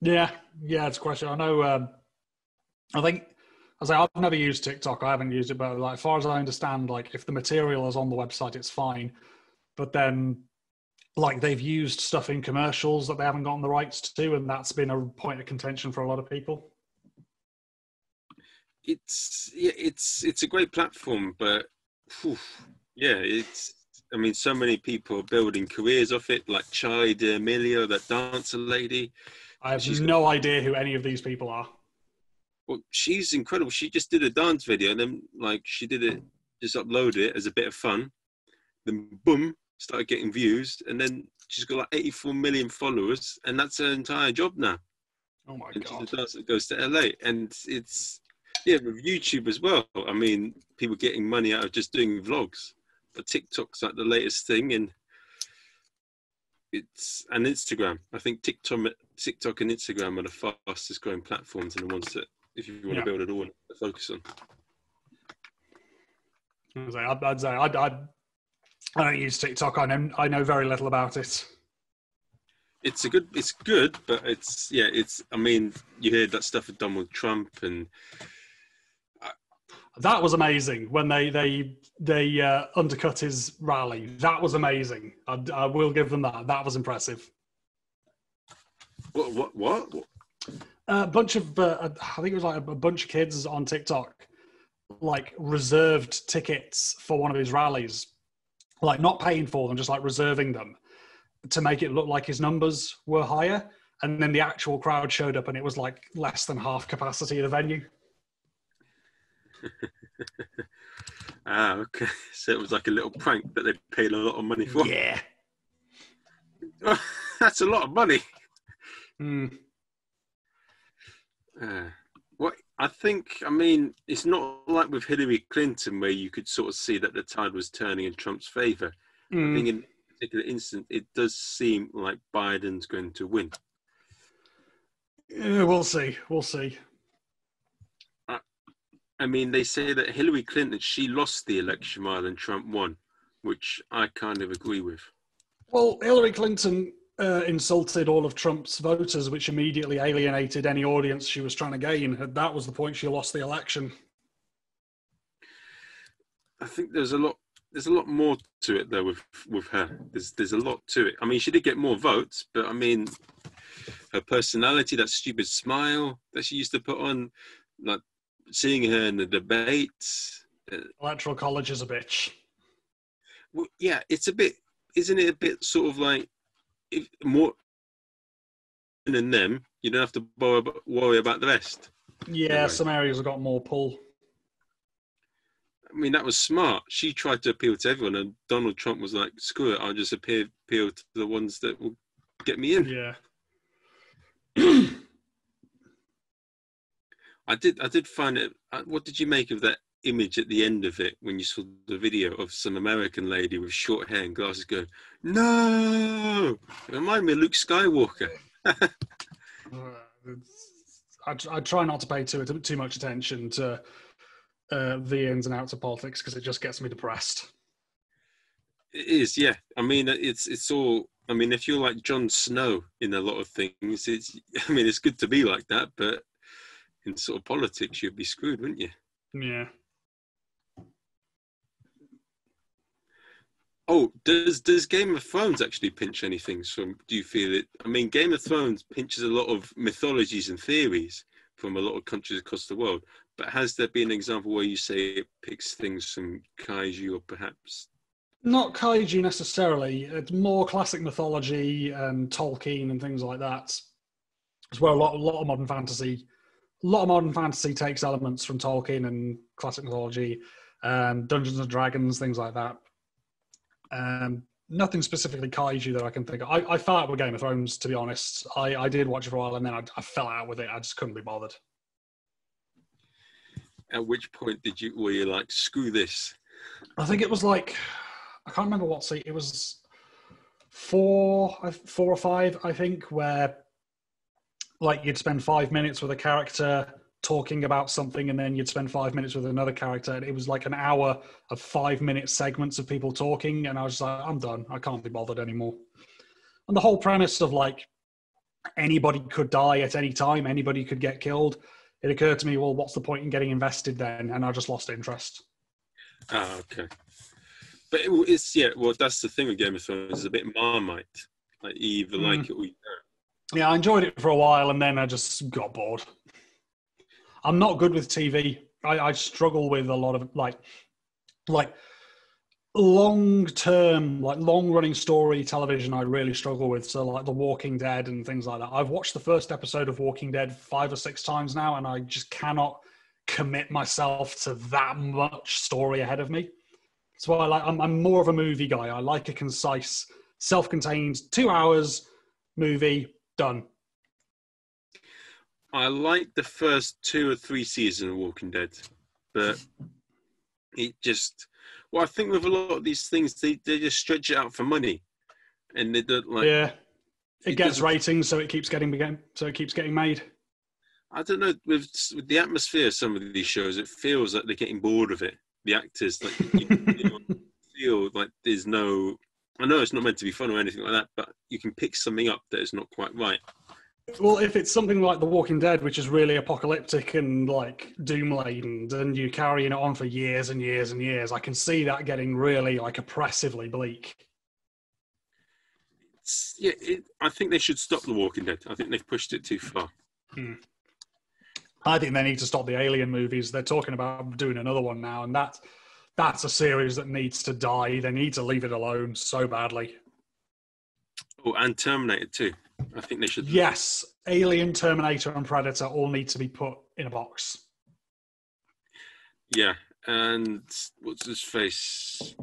Yeah, yeah, it's a question. I know. Um, I think I say I've never used TikTok. I haven't used it, but like, as far as I understand, like if the material is on the website, it's fine. But then, like they've used stuff in commercials that they haven't gotten the rights to, and that's been a point of contention for a lot of people. it's yeah, it's it's a great platform, but phew, yeah, it's. I mean, so many people are building careers off it, like Charli D'Amelio, that dancer lady. I have She's- no idea who any of these people are. Well, she's incredible. She just did a dance video, and then like she did it, just uploaded it as a bit of fun. Then boom, started getting views, and then she's got like 84 million followers, and that's her entire job now. Oh my and god! she's a dancer that goes to LA, and it's yeah with YouTube as well. I mean, people getting money out of just doing vlogs, but TikTok's like the latest thing, and it's and Instagram. I think TikTok, TikTok and Instagram are the fastest growing platforms and the ones that if you want Yeah. to build it all to focus on. I'd say, I'd, say I'd, I'd, I don't use TikTok. I know I know very little about it. It's a good. It's good, but it's yeah. It's. I mean, you hear that stuff with Donald Trump and That was amazing when they they they uh, undercut his rally. That was amazing. I, I will give them that. That was impressive. what what what. A bunch of uh, I think it was like a bunch of kids on TikTok like reserved tickets for one of his rallies, like not paying for them, just like reserving them to make it look like his numbers were higher. And then the actual crowd showed up, and it was like less than half capacity of the venue. Ah, okay. So it was like a little prank that they paid a lot of money for. Yeah. That's a lot of money. Mm. Uh, what I think, I mean, it's not like with Hillary Clinton where you could sort of see that the tide was turning in Trump's favour. I Mm. think in particular instance, it does seem like Biden's going to win. Yeah, we'll see. We'll see. I mean, they say that Hillary Clinton she lost the election rather than Trump won, which I kind of agree with. Well, Hillary Clinton uh, insulted all of Trump's voters, which immediately alienated any audience she was trying to gain. That was the point she lost the election. I think there's a lot. There's a lot more to it though with with her. There's there's a lot to it. I mean, she did get more votes, but I mean, her personality, that stupid smile that she used to put on, like seeing her in the debates. Uh, Electoral college is a bitch. well, yeah, it's a bit, isn't it? A bit sort of like if more than them, you don't have to worry about, worry about the rest. Yeah, Right. some areas have got more pull. I mean, that was smart. She tried to appeal to everyone, and Donald Trump was like, "Screw it, I'll just appeal, appeal to the ones that will get me in." Yeah. I did. I did find it. uh, What did you make of that image at the end of it when you saw the video of some American lady with short hair and glasses going, "No!" It reminded me of Luke Skywalker. I, I try not to pay too too much attention to uh, the ins and outs of politics because it just gets me depressed. It is, yeah. I mean, it's it's all. I mean, if you're like Jon Snow in a lot of things, it's. I mean, it's good to be like that, but in sort of politics, you'd be screwed, wouldn't you? Yeah. Oh, does does Game of Thrones actually pinch anything from? Do you feel it? I mean, Game of Thrones pinches a lot of mythologies and theories from a lot of countries across the world. But has there been an example where you say it picks things from kaiju or perhaps? Not kaiju necessarily. It's more classic mythology and Tolkien and things like that. As well, a lot, a lot of modern fantasy, a lot of modern fantasy takes elements from Tolkien and classic mythology, um, Dungeons and Dragons, things like that. Um, nothing specifically kaiju that I can think of. I, I fell out with Game of Thrones, to be honest. I, I did watch it for a while and then I, I fell out with it. I just couldn't be bothered. At which point did you were you like screw this? I think it was like I can't remember what seat it was four, four or five, I think, where like you'd spend five minutes with a character talking about something, and then you'd spend five minutes with another character. And it was like an hour of five minute segments of people talking, and I was just like, I'm done. I can't be bothered anymore. And the whole premise of like anybody could die at any time, anybody could get killed. It occurred to me, well, what's the point in getting invested then? And I just lost interest. Ah, okay. But it, it's yeah. Well, that's the thing with Game of Thrones. It's a bit marmite. Like either like it or you don't. Yeah, I enjoyed it for a while and then I just got bored. I'm not good with TV. I, I struggle with a lot of like, like long term, like long running story television. I really struggle with. So like The Walking Dead and things like that. I've watched the first episode of Walking Dead five or six times now, and I just cannot commit myself to that much story ahead of me. So I like. I'm, I'm more of a movie guy. I like a concise, self-contained, two hours movie done. I like the first two or three seasons of Walking Dead, but it just. Well, I think with a lot of these things, they, they just stretch it out for money, and they don't like. yeah, it, it gets ratings, so it keeps getting so it keeps getting made. I don't know with, with the atmosphere of some of these shows, it feels like they're getting bored of it. The actors like you feel like there's no. I know it's not meant to be fun or anything like that, but you can pick something up that is not quite right. Well, if it's something like The Walking Dead, which is really apocalyptic and like doom laden, and you're carrying it on for years and years and years, I can see that getting really like oppressively bleak. It's, yeah, it, I think they should stop The Walking Dead. I think they've pushed it too far. Hmm. I think they need to stop the Alien movies. They're talking about doing another one now, and that that's a series that needs to die. They need to leave it alone so badly. Oh, and Terminator too. I think they should. Yes, Alien, Terminator, and Predator all need to be put in a box. Yeah, and what's his face?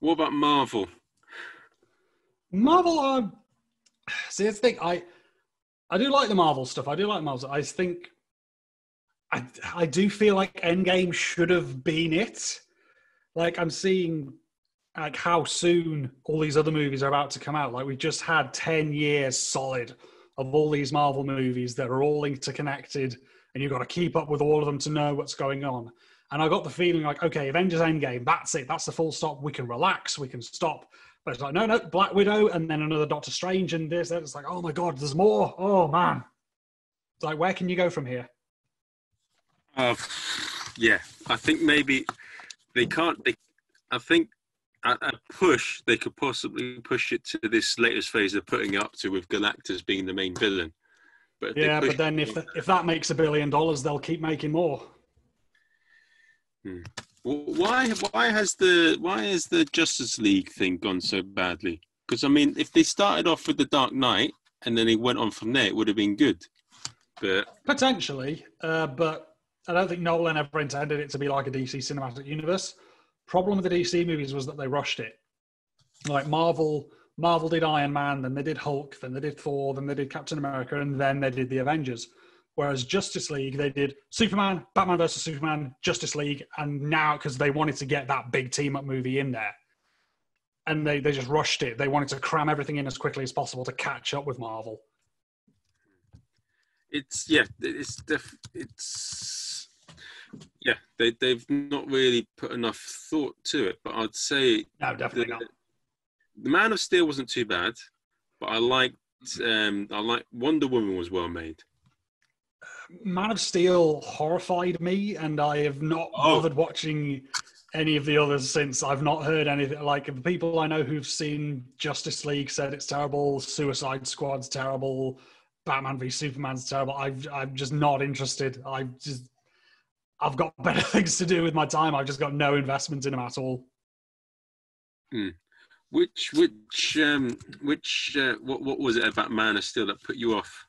What about Marvel? Marvel are. See, the thing. I I do like the Marvel stuff. I do like Marvel. I think I I do feel like Endgame should have been it. Like I'm seeing like how soon all these other movies are about to come out. Like we just had 10 years solid of all these Marvel movies that are all interconnected and you've got to keep up with all of them to know what's going on. And I got the feeling like, okay, Avengers Endgame, that's it. That's the full stop. We can relax. We can stop. But it's like, no, no, Black Widow and then another Doctor Strange and this. It's like, oh my God, there's more. Oh man. It's like, where can you go from here? Uh, yeah, I think maybe they can't. They, I think a push, they could possibly push it to this latest phase they're putting it up to with Galactus being the main villain. But yeah, but then if if that makes a billion dollars, they'll keep making more. Hmm. why why has the why has the Justice League thing gone so badly? Because I mean, if they started off with the Dark Knight and then they went on from there, it would have been good. But potentially, uh, but I don't think Nolan ever intended it to be like a DC cinematic universe problem with the DC movies was that they rushed it. Like Marvel, Marvel did Iron Man, then they did Hulk, then they did Thor, then they did Captain America, and then they did the Avengers. Whereas Justice League, they did Superman, Batman versus Superman, Justice League, and now because they wanted to get that big team up movie in there, and they they just rushed it. They wanted to cram everything in as quickly as possible to catch up with Marvel. It's yeah, it's def- it's yeah, they they've not really put enough thought to it. But I'd say no, definitely the, not. The Man of Steel wasn't too bad, but I liked um, I like Wonder Woman was well made. Man of Steel horrified me, and I have not oh. bothered watching any of the others since. I've not heard anything. Like the people I know who've seen Justice League said it's terrible. Suicide Squad's terrible. Batman v Superman's terrible. I've, I'm just not interested. I just I've got better things to do with my time. I've just got no investment in them at all. Hmm. Which which um, which uh, what what was it about Man of Steel that put you off?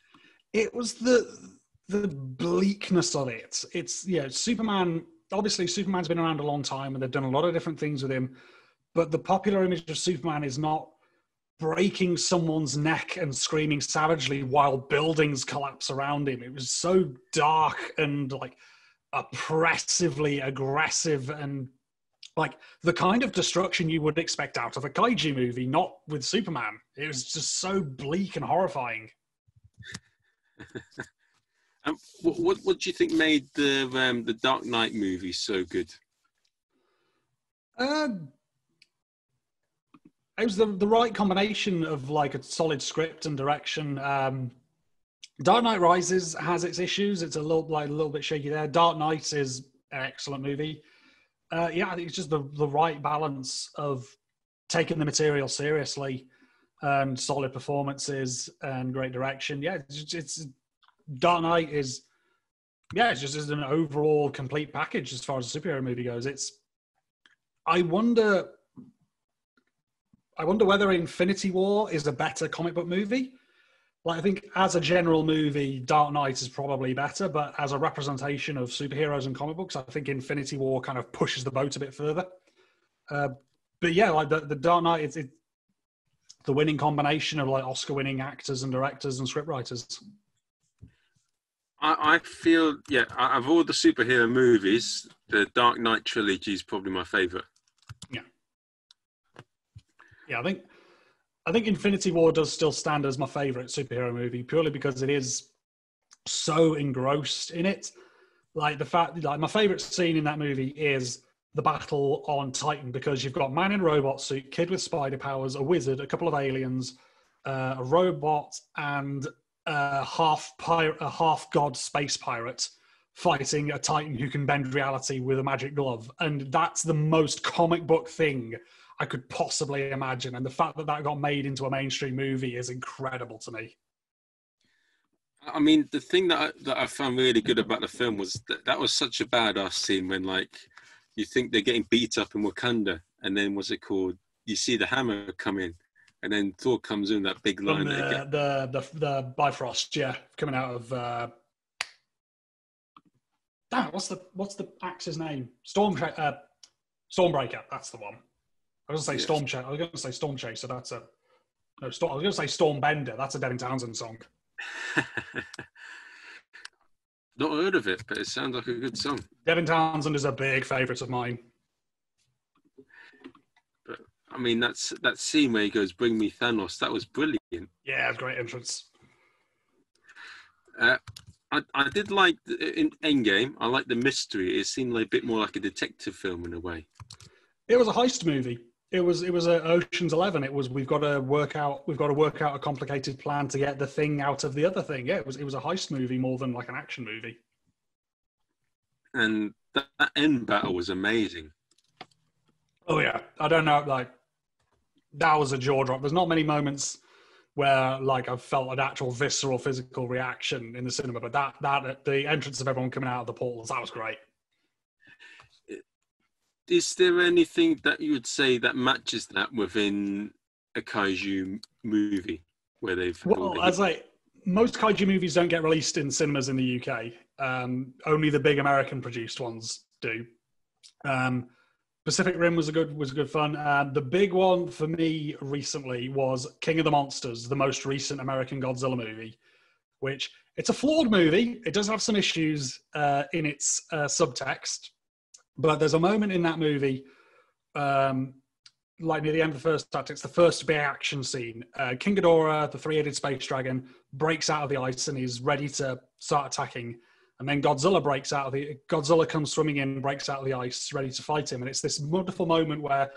It was the the bleakness of it. It's yeah, Superman. Obviously, Superman's been around a long time, and they've done a lot of different things with him. But the popular image of Superman is not breaking someone's neck and screaming savagely while buildings collapse around him. It was so dark and like oppressively aggressive and like the kind of destruction you would expect out of a kaiju movie, not with Superman. It was just so bleak and horrifying. um, what, what, what do you think made the um, the Dark Knight movie so good? Um, it was the the right combination of like a solid script and direction. Um, Dark Knight Rises has its issues. It's a little like a little bit shaky there. Dark Knight is an excellent movie. Uh, yeah, I think it's just the the right balance of taking the material seriously and solid performances and great direction. Yeah, it's, it's Dark Knight is yeah, it's just an overall complete package as far as a superhero movie goes. It's I wonder I wonder whether Infinity War is a better comic book movie like I think as a general movie, Dark Knight is probably better, but as a representation of superheroes and comic books, I think Infinity War kind of pushes the boat a bit further. Uh, but yeah, like the, the Dark Knight, it's it, the winning combination of like Oscar-winning actors and directors and scriptwriters. I, I feel yeah, of all the superhero movies, the Dark Knight trilogy is probably my favorite. Yeah, yeah, I think I think Infinity War does still stand as my favorite superhero movie purely because it is so engrossed in it. Like the fact, like my favorite scene in that movie is the battle on Titan because you've got man in robot suit, kid with spider powers, a wizard, a couple of aliens, uh, a robot, and a half pirate, a half god space pirate fighting a Titan who can bend reality with a magic glove, and that's the most comic book thing I could possibly imagine. And the fact that that got made into a mainstream movie is incredible to me. I mean, the thing that I, that I found really good about the film was that that was such a badass scene when, like, you think they're getting beat up in Wakanda, and then what's it called? You see the hammer come in, and then Thor comes in that big line. The, the, the the Bifrost, yeah, coming out of. Uh... Damn, what's the what's the axe's name? Storm uh, Stormbreaker. That's the one. I was going to say yes. Storm. I was going to say Storm Chaser. That's a no. Storm, I was going to say Storm Bender. That's a Devin Townsend song. Not heard of it, but it sounds like a good song. Devin Townsend is a big favourite of mine. But I mean, that's that scene where he goes, "Bring me Thanos." That was brilliant. Yeah, great entrance. Uh, I, I did like the, in Endgame. I like the mystery. It seemed like a bit more like a detective film in a way. It was a heist movie. It was it was a Ocean's Eleven. It was we've got to work out we've got to work out a complicated plan to get the thing out of the other thing. Yeah, it was it was a heist movie more than like an action movie. And that, that end battle was amazing. Oh yeah, I don't know. Like that was a jaw drop. There's not many moments where like I've felt an actual visceral physical reaction in the cinema, but that that the entrance of everyone coming out of the portals that was great is there anything that you would say that matches that within a kaiju movie where they've well as like most kaiju movies don't get released in cinemas in the uk um, only the big american produced ones do. Um, pacific rim was a good was a good fun. Uh, the big one for me recently was king of the monsters the most recent american godzilla movie which it's a flawed movie. It does have some issues uh, in its uh, subtext but there's a moment in that movie, um, like near the end of the first act, it's the first big action scene. Uh, King Ghidorah, the three-headed space dragon, breaks out of the ice and is ready to start attacking. And then Godzilla breaks out of the Godzilla comes swimming in, breaks out of the ice, ready to fight him. And it's this wonderful moment where,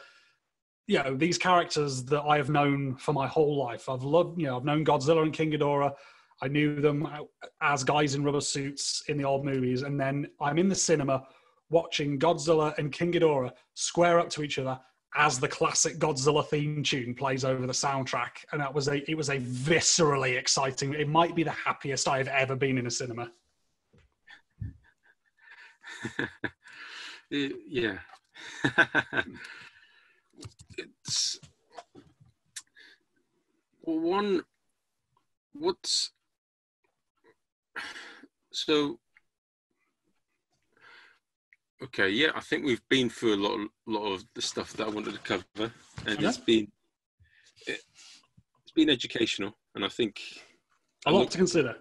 you know, these characters that I have known for my whole life. I've loved, you know, I've known Godzilla and King Ghidorah. I knew them as guys in rubber suits in the old movies, and then I'm in the cinema watching Godzilla and King Ghidorah square up to each other as the classic Godzilla theme tune plays over the soundtrack, and that was a it was a viscerally exciting. It might be the happiest I've ever been in a cinema. yeah, it's one. What's so Okay, yeah, I think we've been through a lot, of, lot of the stuff that I wanted to cover, and okay. it's been it, has been educational, and I think a lot look, to consider.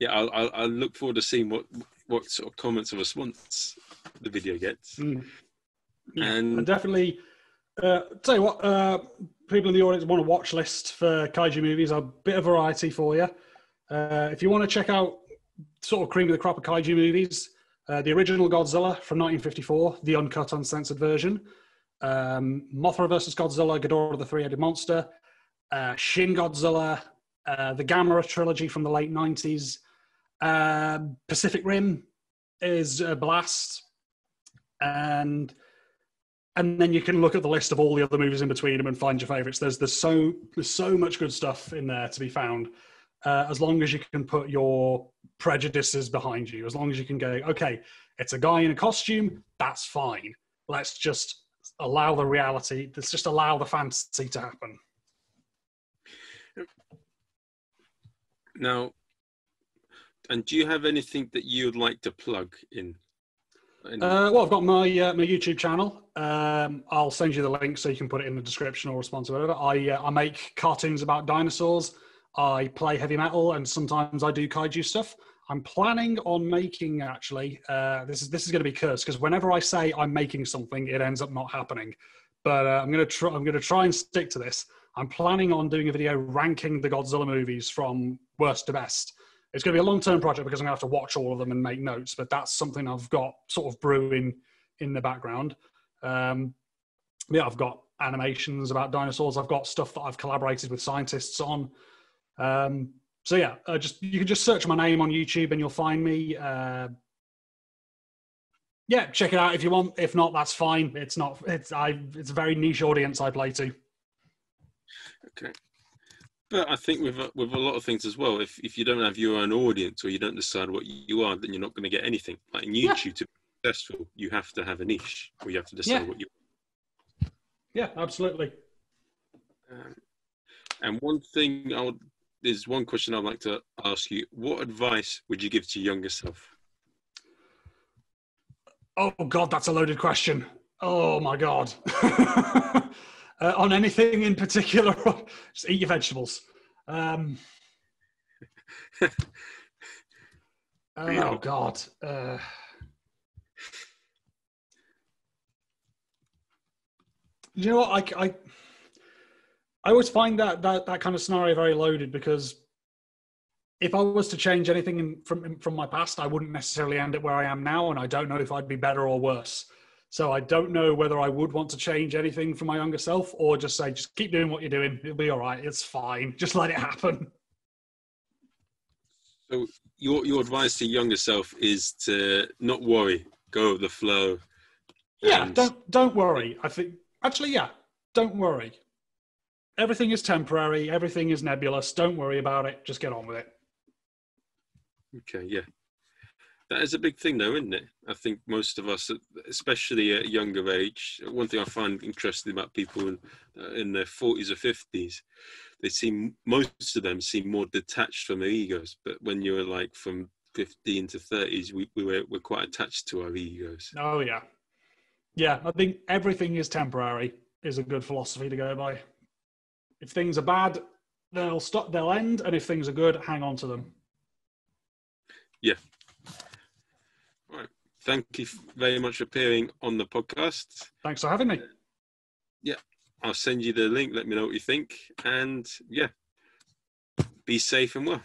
Yeah, I'll, I'll, I'll, look forward to seeing what what sort of comments or response the video gets. Mm. Yeah, and, and definitely, uh, tell you what, uh, people in the audience want a watch list for kaiju movies. A bit of variety for you. Uh, if you want to check out sort of cream of the crop of kaiju movies. Uh, the original Godzilla from 1954, the uncut, uncensored version. Um, Mothra versus Godzilla, Ghidorah the Three-Headed Monster. Uh, Shin Godzilla, uh, the Gamera trilogy from the late 90s. Um, Pacific Rim is a blast. And and then you can look at the list of all the other movies in between them and find your favorites. There's there's so there's so much good stuff in there to be found uh, as long as you can put your prejudices behind you, as long as you can go, okay, it's a guy in a costume, that's fine. Let's just allow the reality, let's just allow the fantasy to happen. Now, and do you have anything that you would like to plug in? Uh, well, I've got my uh, my YouTube channel. Um, I'll send you the link so you can put it in the description or response or whatever. I uh, I make cartoons about dinosaurs. I play heavy metal, and sometimes I do kaiju stuff. I'm planning on making actually. Uh, this is this is going to be cursed because whenever I say I'm making something, it ends up not happening. But uh, I'm going to try. I'm going to try and stick to this. I'm planning on doing a video ranking the Godzilla movies from worst to best. It's going to be a long term project because I'm going to have to watch all of them and make notes, but that's something I've got sort of brewing in the background. Um, yeah, I've got animations about dinosaurs. I've got stuff that I've collaborated with scientists on. Um, so yeah, uh, just you can just search my name on YouTube and you'll find me. Uh, yeah, check it out if you want. If not, that's fine. It's not. It's I. It's a very niche audience I play to. Okay. But I think with with a lot of things as well, if if you don't have your own audience or you don't decide what you are, then you're not going to get anything. Like in YouTube, yeah. to be successful, you have to have a niche, or you have to decide yeah. what you. Yeah, absolutely. Um, and one thing I would, there's one question I'd like to ask you: What advice would you give to your younger self? Oh God, that's a loaded question. Oh my God. uh, on anything in particular, just eat your vegetables. Um, oh God. Uh, you know what? I, I, I always find that, that that kind of scenario very loaded because if I was to change anything in, from from my past, I wouldn't necessarily end up where I am now, and I don't know if I'd be better or worse. So I don't know whether I would want to change anything from my younger self, or just say, just keep doing what you're doing. It'll be all right. It's fine. Just let it happen. So your your advice to younger self is to not worry, go with the flow. Yeah, don't don't worry. I think actually, yeah, don't worry. Everything is temporary. Everything is nebulous. Don't worry about it. Just get on with it. Okay, yeah. That is a big thing, though, isn't it? I think most of us, especially at a younger age, one thing I find interesting about people in, uh, in their 40s or 50s, they seem, most of them seem more detached from their egos. But when you're like from 15 to 30s, we, we were, we're quite attached to our egos. Oh, yeah. Yeah, I think everything is temporary, is a good philosophy to go by. If things are bad, they'll stop, they'll end. And if things are good, hang on to them. Yeah. All right. Thank you very much for appearing on the podcast. Thanks for having me. Yeah. I'll send you the link. Let me know what you think. And yeah, be safe and well.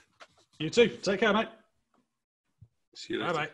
You too. Take care, mate. See you later. Bye bye.